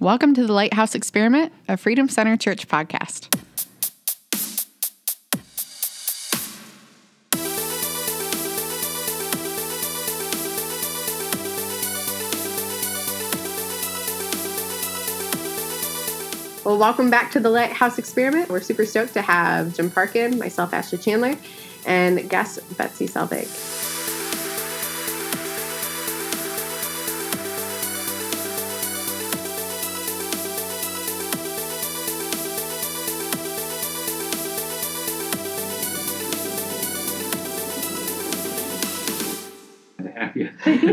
Welcome to the Lighthouse Experiment, a Freedom Center Church podcast. Well, welcome back to the Lighthouse Experiment. We're super stoked to have Jim Parkin, myself, Ashley Chandler, and guest Betsy Selvig.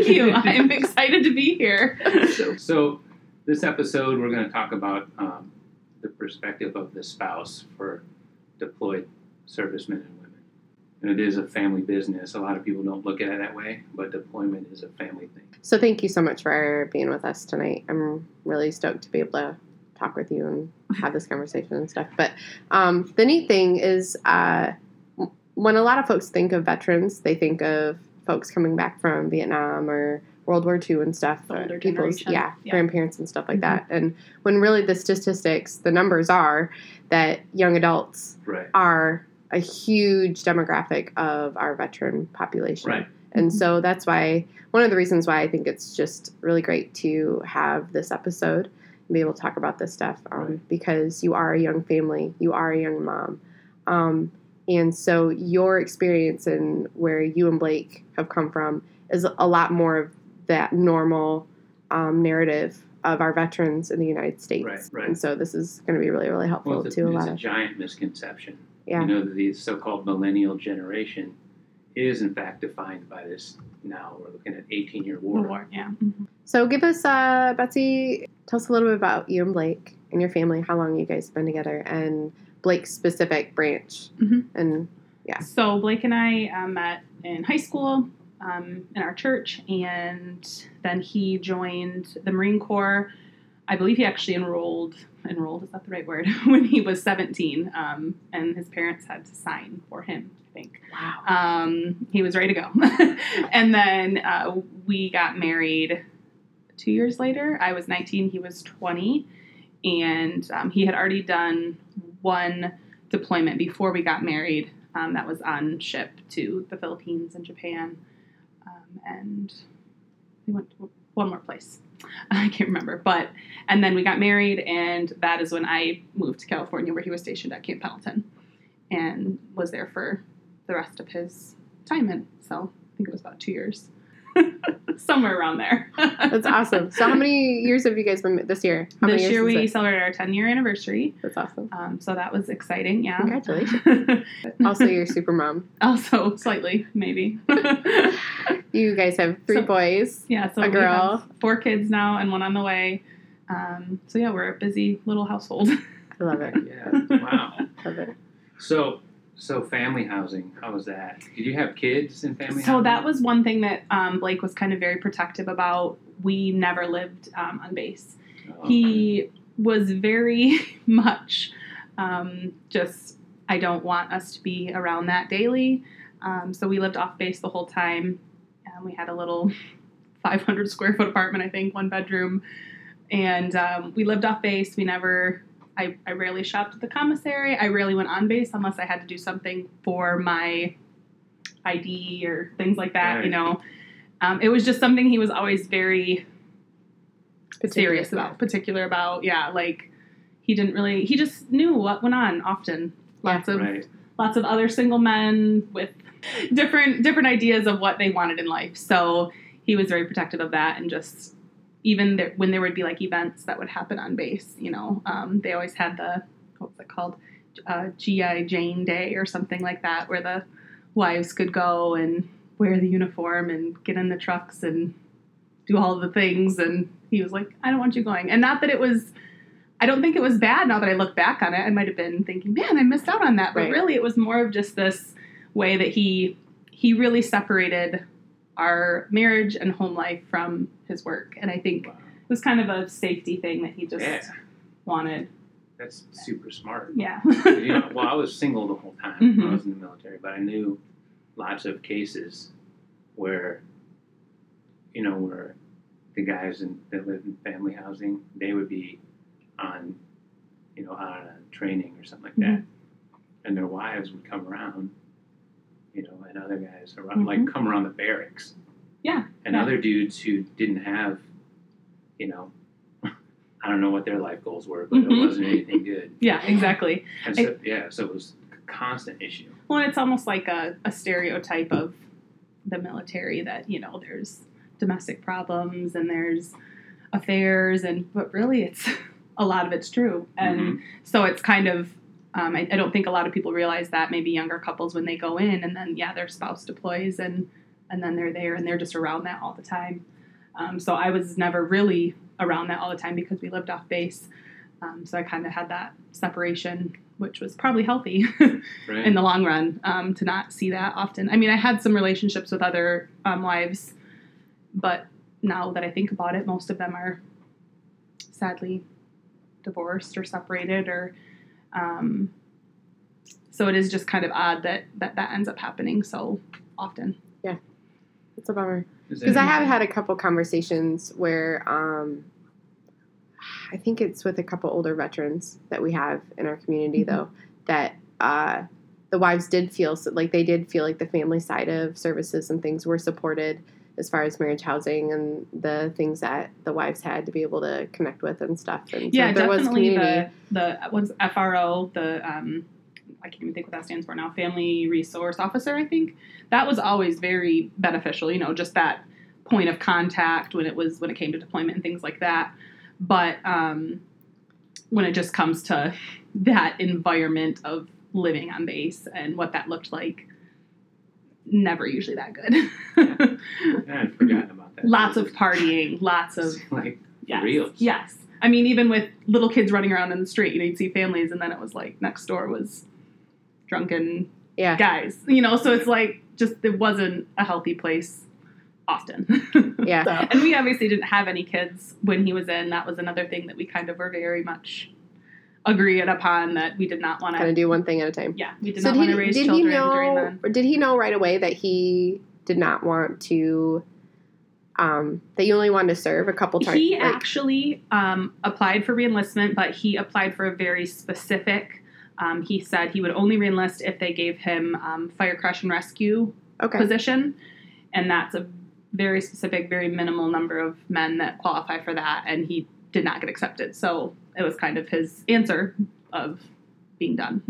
Thank you. I'm excited to be here. so, so this episode, we're going to talk about um, the perspective of the spouse for deployed servicemen and women. And it is a family business. A lot of people don't look at it that way, but deployment is a family thing. So, thank you so much for being with us tonight. I'm really stoked to be able to talk with you and have this conversation and stuff. But um, the neat thing is, uh, when a lot of folks think of veterans, they think of folks coming back from Vietnam or World War II and stuff. The older people's yeah, Yeah. grandparents and stuff like Mhm. that. And when really the statistics, the numbers are that young adults Right. are a huge demographic of our veteran population. Right. And so that's why one of the reasons why I think it's just really great to have this episode and be able to talk about this stuff um, Right. because you are a young family, you are a young mom. Um, and so your experience and where you and Blake have come from is a lot more of that normal um, narrative of our veterans in the United States. Right, right. And so this is going to be really, really helpful Well, it's to a, a it's a giant misconception. yeah. You know that the so-called millennial generation is in fact defined by this. Now we're looking at 18-year war. War, yeah. So give us, uh, Betsy, tell us a little bit about you and Blake and your family, how long you guys have been together, and Blake's specific branch. Mhm. And Yeah. So Blake and I um, met in high school um, in our church, and then he joined the Marine Corps. I believe he actually enrolled. Enrolled is that the right word? when he was 17, um, and his parents had to sign for him. I think. wow. um, he was ready to go. and then uh, we got married two years later. I was 19, he was 20. And um, he had already done one deployment before we got married um, that was on ship to the Philippines and Japan. Um, and we went to one more place. I can't remember. But, and then we got married, and that is when I moved to California where he was stationed at Camp Pendleton and was there for the rest of his time in. So I think it was about two years, somewhere around there. That's awesome. So how many years have you guys been this year? How this many year we is it? celebrated our 10 year anniversary. That's awesome. Um, so that was exciting. Yeah. Congratulations. Also, you're super mom. also, slightly, maybe. You guys have three So- boys. yeah. So A we girl. have four kids now and one on the way. Um, so yeah, we're a busy little household. I love it. Yeah. Wow. Love it. So, so family housing. How was that? Did you have kids in family? Housing? So housing? that was one thing that um, Blake was kind of very protective about. We never lived um, on base. Oh, he was very much um, just i don't want us to be around that daily um, so we lived off base the whole time and we had a little 500 square foot apartment i think one bedroom and um, we lived off base we never I, I rarely shopped at the commissary i rarely went on base unless i had to do something for my id or things like that you know um, it was just something he was always very serious Particular. about, particular about. Yeah, like he didn't really. He just knew what went on often. Lots of right. lots of other single men with different different ideas of what they wanted in life. So he was very protective of that, and just even there, when there would be like events that would happen on base, you know, um, they always had the what's it called, uh, GI Jane Day or something like that, where the wives could go and wear the uniform and get in the trucks and do all the things. And he was like, I don't want you going. And not that it was, I don't think it was bad now that I look back on it. I might have been thinking, man, I missed out on that. But Right. really, it was more of just this way that he he really separated our marriage and home life from his work. And I think Wow. it was kind of a safety thing that he just Yeah. wanted. That's super smart. Yeah. you know, well, I was single the whole time when I mm-hmm. was in the military, but I knew lots of cases where, you know, where the guys in, that live in family housing, they would be on, you know, on a training or something like that, mm-hmm. and their wives would come around, you know, and other guys around, like mm-hmm. come around the barracks. Yeah, And yeah. other dudes who didn't have, you know, I don't know what their life goals were, but Mhm. it wasn't anything good. Yeah, exactly. And so, yeah, so it was a constant issue. Well, it's almost like a, a stereotype of the military that, you know, there's domestic problems and there's affairs, and but really it's a lot of it's true. And Mhm. so it's kind of, um, I, I don't think a lot of people realize that maybe younger couples when they go in and then, yeah, their spouse deploys and, and then they're there and they're just around that all the time. Um, so I was never really around that all the time because we lived off base. Um, so I kind of had that separation, which was probably healthy. right? in the long run um, to not see that often. I mean, I had some relationships with other um, wives, but now that I think about it, most of them are sadly divorced or separated, or um, so it is just kind of odd that that, that ends up happening so often. It's a bummer. Because I have had a couple conversations where um, I think it's with a couple older veterans that we have in our community, Mhm. though, that uh, the wives did feel so, like they did feel like the family side of services and things were supported as far as marriage housing and the things that the wives had to be able to connect with and stuff. And so yeah, there was definitely community. the the what's FRO the um, I can't even think what that stands for now. Family Resource Officer, I think that was always very beneficial. You know, just that point of contact when it was when it came to deployment and things like that. But um, when it just comes to that environment of living on base and what that looked like, never usually that good. Yeah, I'd forgotten about that. lots of partying, lots of like Yes. reals. Yes. I mean, even with little kids running around in the street, you know, you'd see families, and then it was like next door was drunken Yeah. guys. You know, so it's like just it wasn't a healthy place often. Yeah. So- and we obviously didn't have any kids when he was in. That was another thing that we kind of were very much agreed upon that we did not want to Kind of do one thing at a time. Yeah, we did so not want he, to raise did he children during know then. or did he know right away that he did not want to um, that you only wanted to serve a couple times He like, actually um, applied for reenlistment, but he applied for a very specific. Um, he said he would only reenlist if they gave him um, fire crash and rescue okay position, and that's a very specific, very minimal number of men that qualify for that, and he did not get accepted. So it was kind of his answer of being done.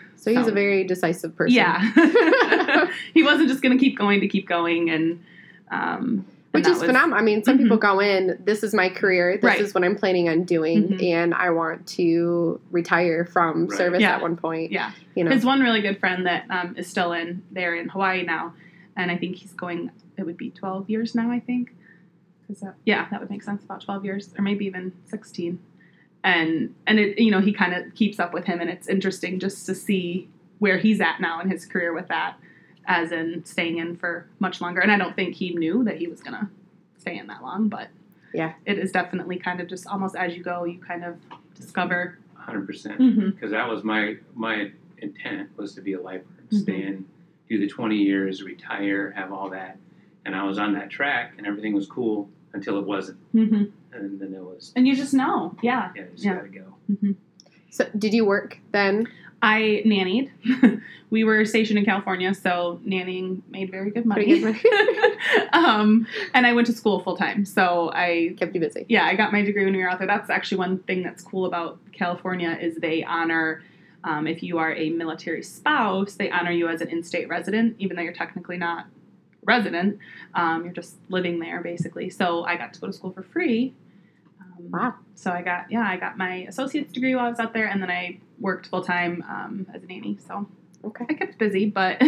so he's so- a very decisive person yeah, he wasn't just going to keep going to keep going, and um, and which is was- phenomenal i mean some Mhm. people go in this is my career this Right. is what i'm planning on doing Mhm. and i want to retire from Right. service Yeah. at one point Yeah. you know His one really good friend that um, is still in there in Hawaii now, and I think he's going. It would be twelve years now, I think. that- yeah, that would make sense. About twelve years, or maybe even sixteen. And and it you know he kind of keeps up with him, and it's interesting just to see where he's at now in his career with that, as in staying in for much longer. And I don't think he knew that he was gonna stay in that long, but Yeah. it is definitely kind of just almost as you go, you kind of discover. hundred percent. Mhm. Because that was my my intent was to be a lifeguard, Mhm. stay in, do the twenty years, retire, have all that, and I was on that track, and everything was cool until it wasn't, hmm and then it was And you just know, yeah. yeah, you just Yeah. gotta go. so did you work then I nannied. we were stationed in California, so nannying made very good money. Good um, and I went to school full time. So I, kept you busy yeah, I got my degree when we were out there. That's actually one thing that's cool about California is they honor, um, if you are a military spouse, they honor you as an in-state resident, even though you're technically not resident. Um, you're just living there basically. So I got to go to school for free. Um, wow so I got yeah, I got my associate's degree while I was out there, and then I worked full time um, as a nanny. So. Okay. I kept busy, but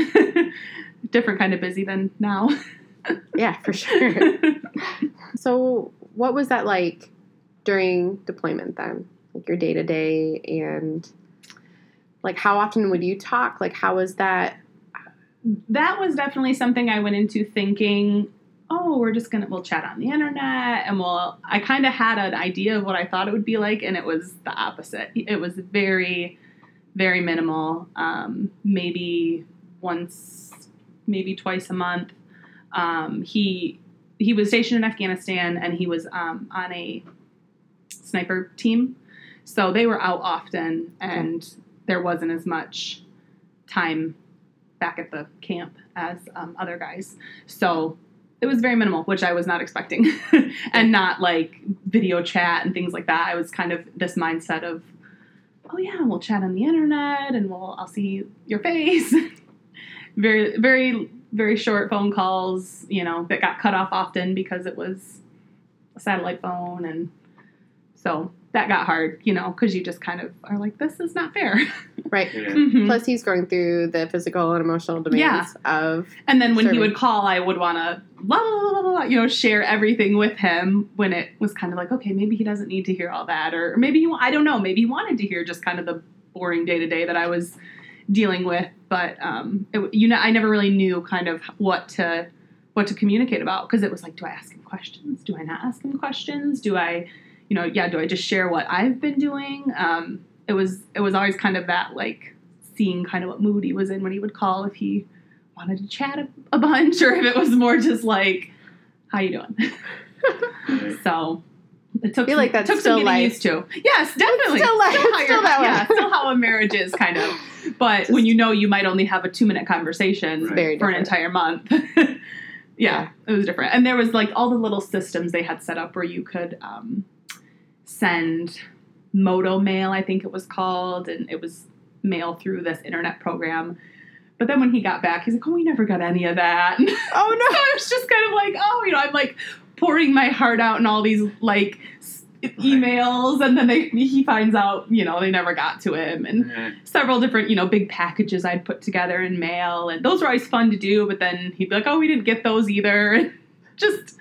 different kind of busy than now. yeah for sure. So what was that like during deployment then? Like your day to day and like how often would you talk? Like how was that? That was definitely something I went into thinking, oh, we're just gonna we'll chat on the internet, and we'll. I kind of had an idea of what I thought it would be like, and it was the opposite. It was very, very minimal. Um, maybe once, maybe twice a month. Um, he he was stationed in Afghanistan and he was um, on a sniper team. So they were out often and there wasn't as much time back at the camp as um, other guys. So it was very minimal, which I was not expecting. and not like video chat and things like that. I was kind of this mindset of, oh yeah, we'll chat on the internet and we'll I'll see your face. very very very short phone calls, you know, that got cut off often because it was a satellite phone and so that got hard, you know, because you just kind of are like, this is not fair. Right. Yeah. Mhm. Plus, he's going through the physical and emotional demands of. And then when he would call, I would want to, you know, share everything with him when it was kind of like, okay, maybe he doesn't need to hear all that. Or maybe, he, I don't know, maybe he wanted to hear just kind of the boring day to day that I was dealing with. But, um, it, you know, I never really knew kind of what to, what to communicate about because it was like, do I ask him questions? Do I not ask him questions? Do I, you know, yeah, do I just share what I've been doing? Um, it was, it was always kind of that like seeing kind of what mood he was in when he would call if he wanted to chat a, a bunch or if it was more just like how you doing so it took feel some, like that's took some still getting life. used to yes definitely still life. how still your- that way. yeah still how a marriage is kind of but when you know you might only have a two minute conversation Right. Very for an entire month yeah, it was different and there was like all the little systems they had set up where you could um, send MotoMail i think it was called and it was mail through this internet program. But then when he got back he's like oh we never got any of that. Oh so I was just kind of like, oh, you know, I'm like pouring my heart out in all these like emails, and then they he finds out, you know, they never got to him, and several different, you know, big packages I'd put together in mail, and those were always fun to do. But then he'd be like, oh, we didn't get those either. Just,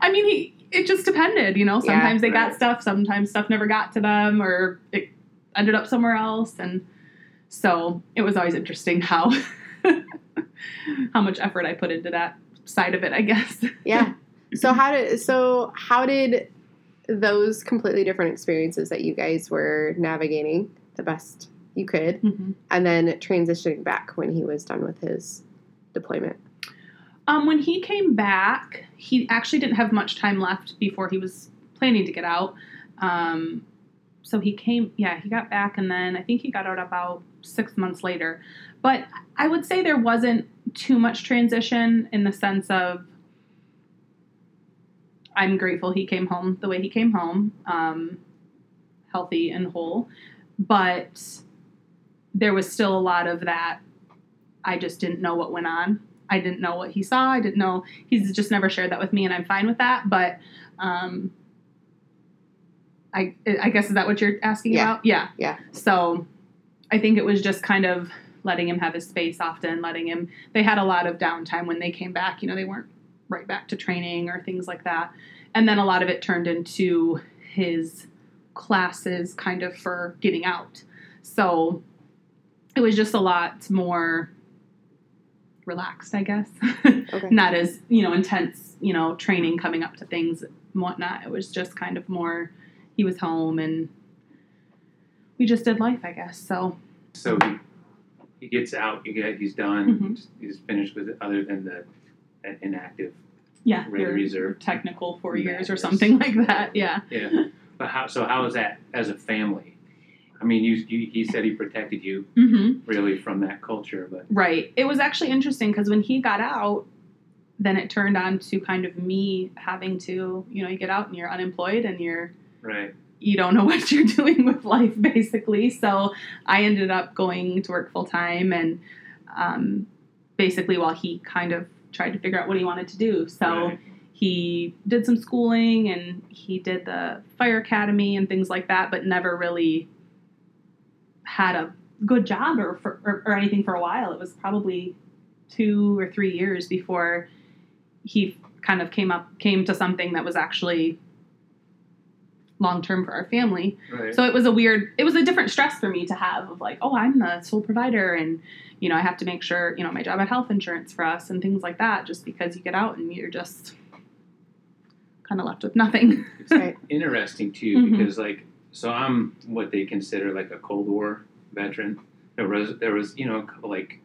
I mean, he it just depended, you know. Yeah, Sometimes they got stuff, sometimes stuff never got to them, or it ended up somewhere else, and so it was always interesting how how much effort I put into that side of it, I guess. Yeah. So how did so how did those completely different experiences that you guys were navigating the best you could, Mhm. and then transitioning back when he was done with his deployment? Um, when he came back, he actually didn't have much time left before he was planning to get out. Um, so he came, yeah, he got back, and then I think he got out about six months later. But I would say there wasn't too much transition in the sense of I'm grateful he came home the way he came home, um, healthy and whole. But there was still a lot of that. I just didn't know what went on. I didn't know what he saw. I didn't know. He's just never shared that with me, and I'm fine with that. But um, I, I guess is that what you're asking Yeah. about? Yeah. Yeah. So I think it was just kind of letting him have his space often, letting him. They had a lot of downtime when they came back. You know, they weren't right back to training or things like that. And then a lot of it turned into his classes kind of for getting out. So it was just a lot more relaxed, I guess. Okay. Not as, you know, intense, you know, training coming up to things and whatnot. It was just kind of more, he was home and we just did life, I guess. So, So he, he gets out. You get he's done. Mhm. He's finished with it. Other than the that inactive. yeah, your Reserve. technical four years or something like that. Yeah. Yeah. but how? So how is that as a family? I mean, you, you he said he protected you Mm-hmm. really from that culture, but Right. It was actually interesting because when he got out, then it turned on to kind of me having to, you know, you get out and you're unemployed and you're right. you don't know what you're doing with life basically. So I ended up going to work full time and um, basically while he kind of tried to figure out what he wanted to do. So Right. he did some schooling and he did the fire academy and things like that, but never really had a good job or, for, or, or anything for a while. It was probably two or three years before he kind of came up came to something that was actually long term for our family. Right. So it was a weird, it was a different stress for me to have of like, oh, I'm the sole provider and, you know, I have to make sure, you know, my job had health insurance for us and things like that just because you get out and you're just kind of left with nothing. It's interesting too Mhm. because like so I'm what they consider like a Cold War veteran. There was there was you know like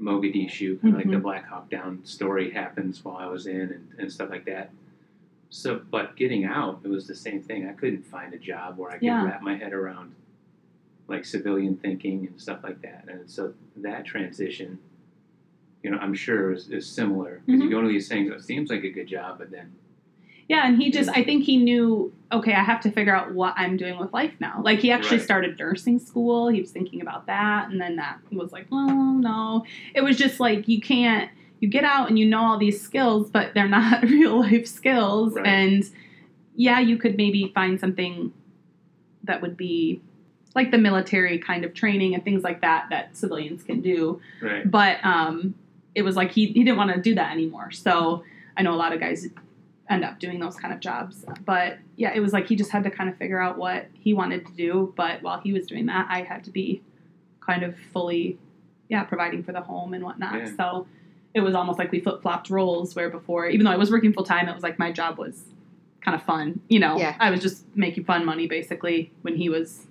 Mogadishu, kind of like the Mhm. Black Hawk Down story happens while I was in and, and stuff like that. So, but getting out, it was the same thing. I couldn't find a job where I could Yeah. wrap my head around like civilian thinking and stuff like that. And so that transition, you know, I'm sure is, is similar because you Mhm. go into these things. It seems like a good job, but then Yeah, and he just, I think he knew, okay, I have to figure out what I'm doing with life now. Like, he actually Right. started nursing school. He was thinking about that. And then that was like, oh, no. It was just like, you can't, you get out and you know all these skills, but they're not real life skills. Right. And yeah, you could maybe find something that would be like the military kind of training and things like that that civilians can do right, but um, it was like he, he didn't want to do that anymore. So I know a lot of guys end up doing those kind of jobs. But yeah, it was like he just had to kind of figure out what he wanted to do. But while he was doing that, I had to be kind of fully, yeah, providing for the home and whatnot. Yeah. So it was almost like we flip flopped roles where before, even though I was working full time, it was like my job was kind of fun. You know, Yeah. I was just making fun money basically when he was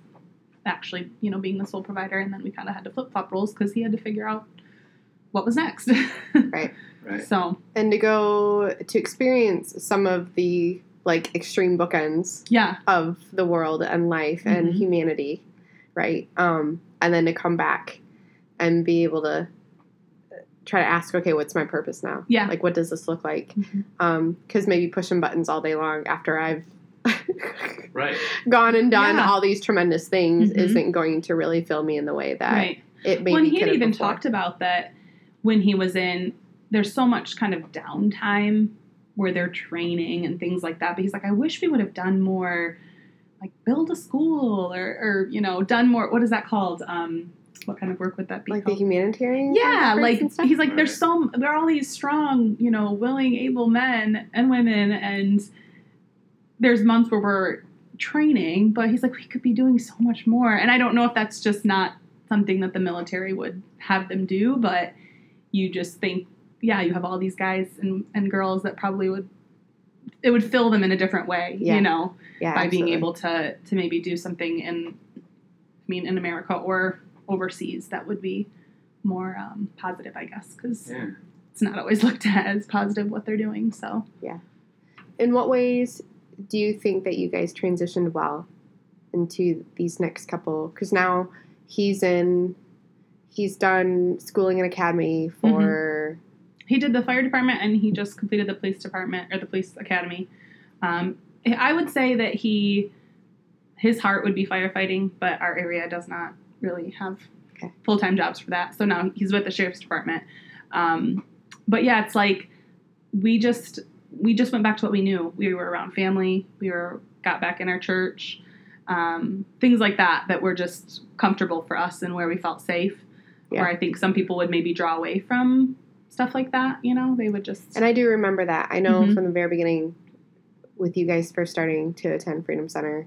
actually, you know, being the sole provider. And then we kind of had to flip flop roles because he had to figure out what was next. Right. Right. So And to go to experience some of the like extreme bookends yeah, of the world and life and Mhm. humanity, right? Um, and then to come back and be able to try to ask, okay, what's my purpose now? Yeah. Like, what does this look like? Because maybe pushing buttons all day long after I've Right. gone and done Yeah. all these tremendous things Mhm. isn't going to really fill me in the way that right. it maybe Well, and he had even before. talked about that when he was in. There's so much kind of downtime where they're training and things like that. But he's like, I wish we would have done more, like build a school or, or you know, done more. What is that called? Um, what kind of work would that be? like the humanitarian yeah, efforts like and stuff? he's like, there's Right. so there are all these strong, you know, willing, able men and women, and there's months where we're training, but he's like, we could be doing so much more. And I don't know if that's just not something that the military would have them do, but you just think, yeah, you have all these guys and, and girls that probably would it would fill them in a different way, Yeah. you know, yeah, by being able to to maybe do something in I mean in America or overseas that would be more um, positive, I guess, because Yeah. it's not always looked at as positive what they're doing. So yeah. In what ways do you think that you guys transitioned well into these next couple? Because now he's in, he's done schooling and academy for. He did the fire department and he just completed the police department or the police academy. Um, I would say that he his heart would be firefighting, but our area does not really have Okay. full time jobs for that. So now he's with the sheriff's department. Um, but yeah, it's like we just we just went back to what we knew. We were around family. We were got back in our church. Um, things like that that were just comfortable for us and where we felt safe. Yeah. Where I think some people would maybe draw away from stuff like that. You know, they would just And I do remember that. I know Mhm. from the very beginning, with you guys first starting to attend Freedom Center,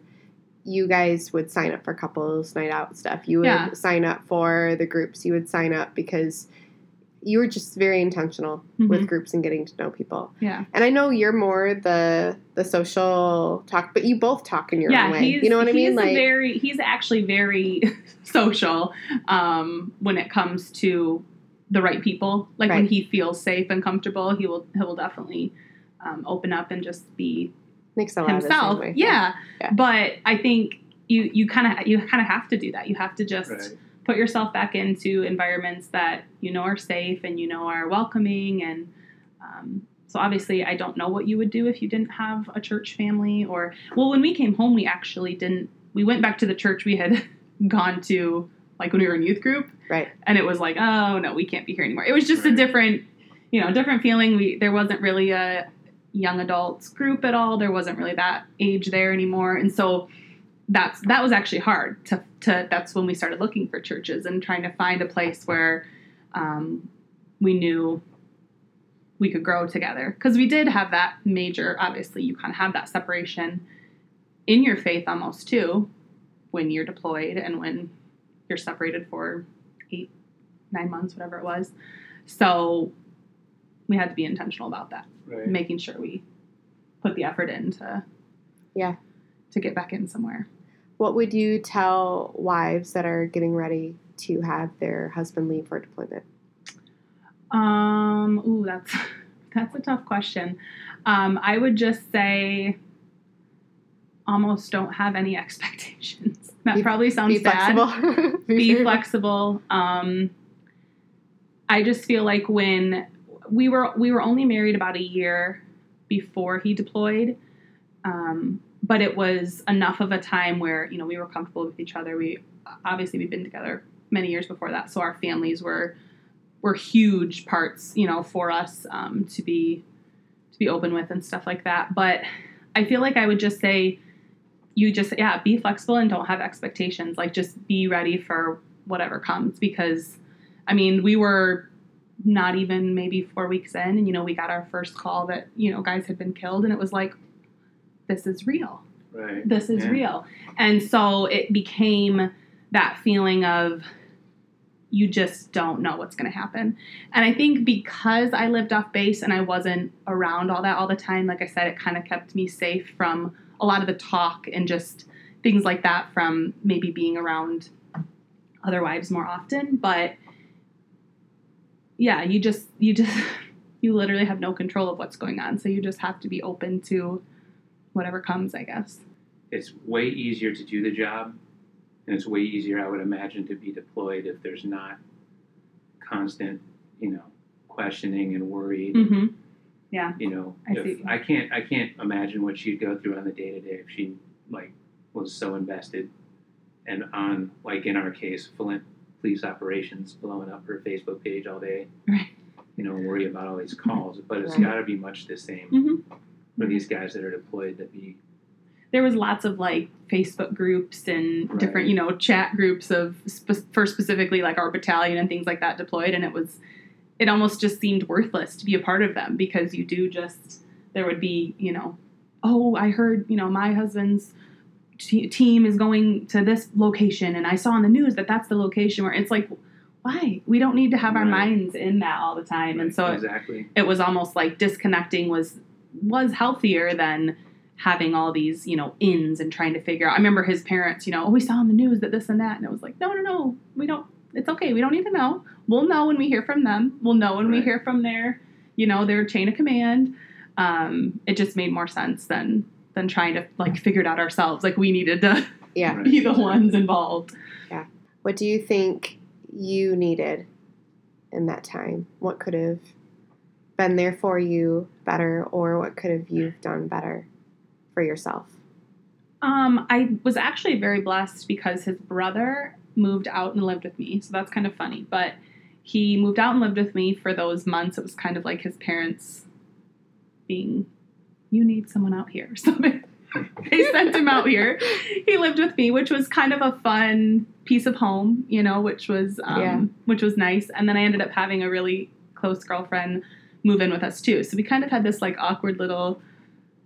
you guys would sign up for couples night out stuff. You would Yeah. sign up for the groups. You would sign up because you were just very intentional with Mhm. groups and getting to know people. yeah. And I know you're more the the social talk, but you both talk in your yeah, own way. You know what I mean? Like very, he's actually very social um, when it comes to the right people. Like when he feels safe and comfortable, he will he will definitely um, open up and just be Nick's a lot of himself. way. Yeah. Yeah. but I think you you kind of you kind of have to do that. You have to just Right. put yourself back into environments that you know are safe and you know are welcoming and um, so obviously i don't know what you would do if you didn't have a church family or well when we came home we actually didn't we went back to the church we had gone to like when we were in youth group. Right. and it was like oh no we can't be here anymore. It was just a different you know different feeling. We there wasn't really a young adults group at all. There wasn't really that age there anymore. And so that's that was actually hard to, to that's when we started looking for churches and trying to find a place where um, we knew we could grow together. Because we did have that major obviously you kind of have that separation in your faith almost too when you're deployed and when you're separated for eight nine months whatever it was so we had to be intentional about that Right. making sure we put the effort in to Yeah. to get back in somewhere What would you tell wives that are getting ready to have their husband leave for deployment? Um, ooh, that's that's a tough question. Um, I would just say almost don't have any expectations. That Be- probably sounds Be bad. flexible. Be flexible. Um, I just feel like when we were we were only married about a year before he deployed, um, but it was enough of a time where you know we were comfortable with each other. We obviously we've been together many years before that, so our families were were huge parts, you know, for us um, to be to be open with and stuff like that. But I feel like I would just say, you just yeah, be flexible and don't have expectations. Like just be ready for whatever comes because, I mean, we were not even maybe four weeks in, and you know, we got our first call that you know guys had been killed, and it was like, this is real Right. this is Yeah. real. And so it became that feeling of you just don't know what's going to happen. And I think because I lived off base and I wasn't around all that all the time, like I said, it kind of kept me safe from a lot of the talk and just things like that from maybe being around other wives more often. But yeah, you just, you just, you literally have no control of what's going on. So you just have to be open to whatever comes, I guess. It's way easier to do the job, and it's way easier, I would imagine, to be deployed if there's not constant, you know, questioning and worry. Mm-hmm. You know, I if see. I can't, I can't imagine what she'd go through on the day to day if she like was so invested, and on like in our case, Flint police operations blowing up her Facebook page all day. Right. You know, worry about all these calls, but it's Right. got to be much the same Mm-hmm. for these guys that are deployed to be There was lots of like Facebook groups and Right. different, you know, chat groups of spe- for specifically like our battalion and things like that deployed, and it was, it almost just seemed worthless to be a part of them because you do just there would be, you know, oh, I heard, you know, my husband's te- team is going to this location, and I saw on the news that that's the location where it's like, why? We don't need to have our minds in that all the time, and so it, exactly. it was almost like disconnecting was was healthier than having all these you know ins and trying to figure out. I remember his parents you know oh we saw on the news that this and that. And it was like no no no. We don't it's okay we don't need to know we'll know when we hear from them we'll know when we hear from their you know their chain of command um, it just made more sense than than trying to like figure it out ourselves like we needed to Yeah. Be the ones involved Yeah. What do you think you needed in that time? What could have been there for you better, or what could have you done better for yourself? Um, I was actually very blessed because his brother moved out and lived with me. So that's kind of funny. But he moved out and lived with me for those months. It was kind of like his parents being, you need someone out here. So they, they sent him out here. He lived with me, which was kind of a fun piece of home, you know, which was um, Yeah. which was nice. And then I ended up having a really close girlfriend move in with us too. So we kind of had this like awkward little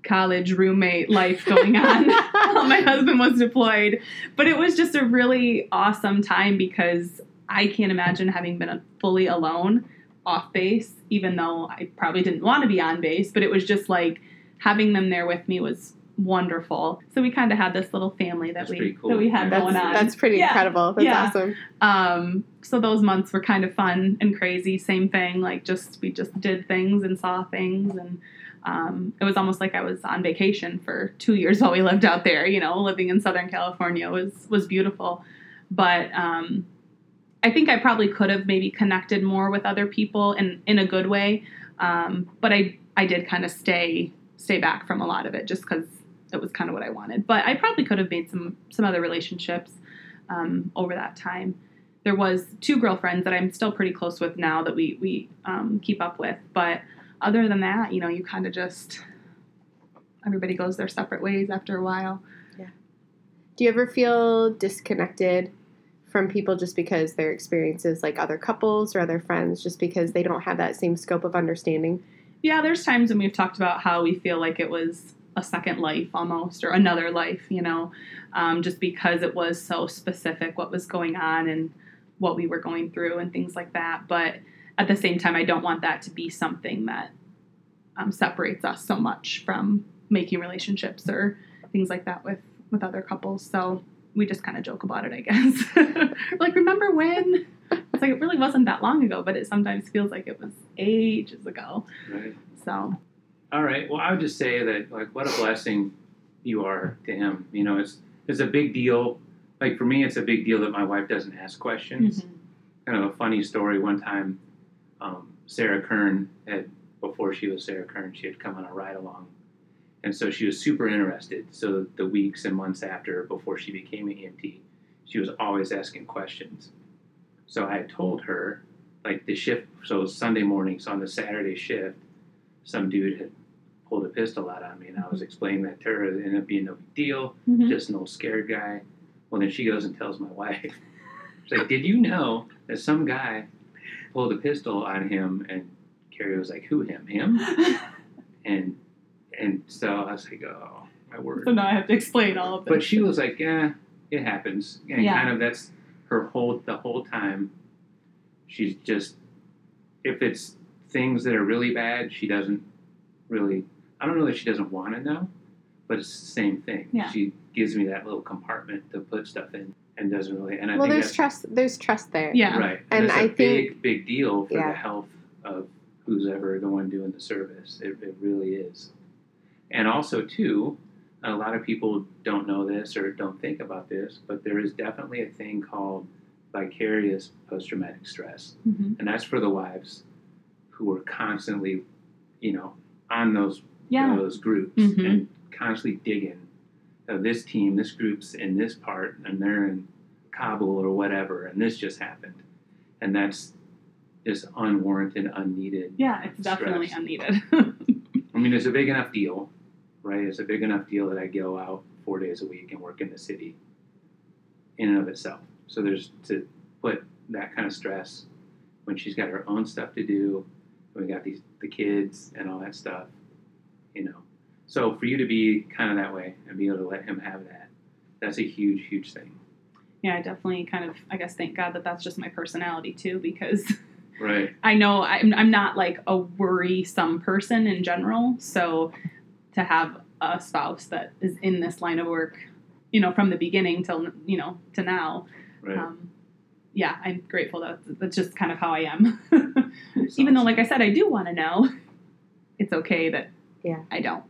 college roommate life going on while my husband was deployed. But it was just a really awesome time because I can't imagine having been fully alone off base, even though I probably didn't want to be on base. But it was just like having them there with me was wonderful. So we kind of had this little family that That's we cool. that we had That's going on. that's pretty Yeah. incredible. That's Yeah. awesome. Um, so those months were kind of fun and crazy. Same thing, like just we just did things and saw things, and um, it was almost like I was on vacation for two years while we lived out there. You know, living in Southern California was was beautiful, but um, I think I probably could have maybe connected more with other people in in a good way. Um, but I I did kind of stay stay back from a lot of it just because it was kind of what I wanted. But I probably could have made some some other relationships um, over that time there was two girlfriends that I'm still pretty close with now that we we um, keep up with. But other than that, you know, you kind of just everybody goes their separate ways after a while. Yeah. Do you ever feel disconnected from people just because their experiences, like other couples or other friends, just because they don't have that same scope of understanding? Yeah, there's times when we've talked about how we feel like it was a second life almost or another life, you know, um, just because it was so specific what was going on and what we were going through and things like that. But at the same time, I don't want that to be something that um, separates us so much from making relationships or things like that with with other couples. So we just kind of joke about it, I guess. like, remember when? it's like it really wasn't that long ago, but it sometimes feels like it was ages ago. Right. So All right. Well, I would just say that like what a blessing you are to him. You know, it's it's a big deal. Like for me, it's a big deal that my wife doesn't ask questions. mhm. Kind of a funny story. One time, um, Sarah Kern had before she was Sarah Kern, she had come on a ride along, and so she was super interested. So the weeks and months after, before she became an EMT, she was always asking questions. So I had told her, like the shift. So it was Sunday morning. So on the Saturday shift, some dude had pulled a pistol out on me, and I was explaining that to her. It ended up being no big deal, Mhm. just an old scared guy. Well, then she goes and tells my wife. She's like, "Did you know that some guy pulled a pistol on him?" And Carrie was like, "Who him? Him?" And and so I was like, "Oh, my word." so now I have to explain all of this. But she was like, "Yeah, it happens." And Yeah. kind of that's her whole the whole time. She's just if it's things that are really bad, she doesn't really. I don't know that she doesn't want to know, but it's the same thing. Yeah. She gives me that little compartment to put stuff in, and doesn't really. And I well, think there's trust. There's trust there. yeah. right, And it's a I big, think- big deal for Yeah. the health of who's ever the one doing the service. It, it really is. And also, too, a lot of people don't know this or don't think about this, but there is definitely a thing called vicarious post traumatic stress. Mhm. And that's for the wives who are constantly, you know, on those Yeah. those groups Mhm. and constantly digging. Uh, this team, this group's in this part, and they're in Kabul or whatever, and this just happened, and that's just unwarranted, unneeded. Yeah, it's definitely unneeded. I mean, it's a big enough deal, right? It's a big enough deal that I go out four days a week and work in the city, in and of itself. So there's to put that kind of stress when she's got her own stuff to do, and we got these the kids and all that stuff, you know. So for you to be kind of that way and be able to let him have that, that's a huge, huge thing, yeah, I definitely kind of, I guess, thank God that that's just my personality too, because right? I know I'm, I'm not like a worrisome person in general. So to have a spouse that is in this line of work, you know, from the beginning till, you know, to now, Right. um, yeah, I'm grateful that that's just kind of how I am. It's Even though, like I said, I do want to know, it's okay that Yeah. I don't.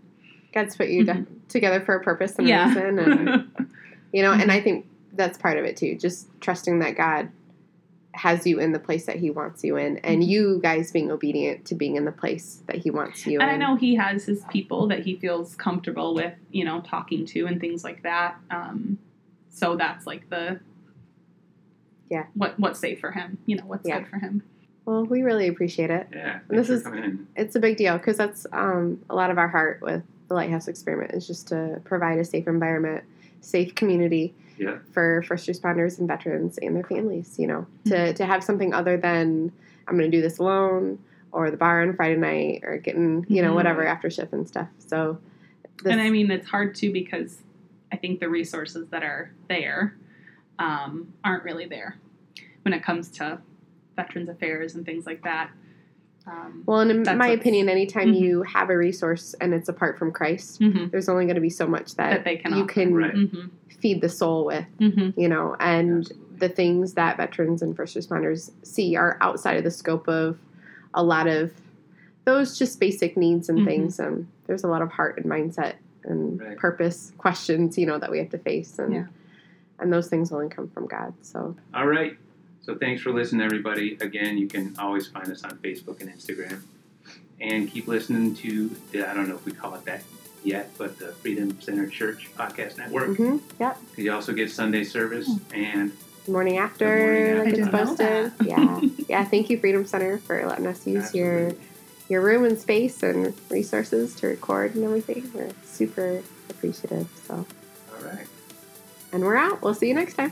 God's put you to- together for a purpose and a Yeah. reason, and you know. And I think that's part of it too. Just trusting that God has you in the place that He wants you in, and Mhm. you guys being obedient to being in the place that He wants you and in. I know he has his people that he feels comfortable with, you know, talking to and things like that. Um, so that's like the Yeah. what what's safe for him, you know, what's Yeah. good for him. Well, we really appreciate it. Yeah. This is- in. It's a big deal because that's um, a lot of our heart with the Lighthouse Experiment is just to provide a safe environment, safe community Yeah. for first responders and veterans and their families. You know, to to have something other than I'm going to do this alone or the bar on Friday night or getting you know Mhm. whatever after shift and stuff. So, this, and I mean, it's hard too because I think the resources that are there um, aren't really there when it comes to Veterans Affairs and things like that. Um, well, and in my opinion, anytime Mhm. you have a resource and it's apart from Christ, mhm, there's only going to be so much that, That they can you offer. can Right. mhm, feed the soul with. mhm. You know, and Absolutely. the things that veterans and first responders see are outside of the scope of a lot of those just basic needs and Mhm. things. Um, there's a lot of heart and mindset and Right. purpose questions, you know, that we have to face, and Yeah. and those things only come from God. So All right. So thanks for listening, everybody. Again, you can always find us on Facebook and Instagram. And keep listening to, the, I don't know if we call it that yet, but the Freedom Center Church Podcast Network. mhm, yep, You also get Sunday service and morning after, morning like after. it's I posted. yeah, yeah. Thank you, Freedom Center, for letting us use your your room and space and resources to record and everything. We're super appreciative. So, All right. and we're out. We'll see you next time.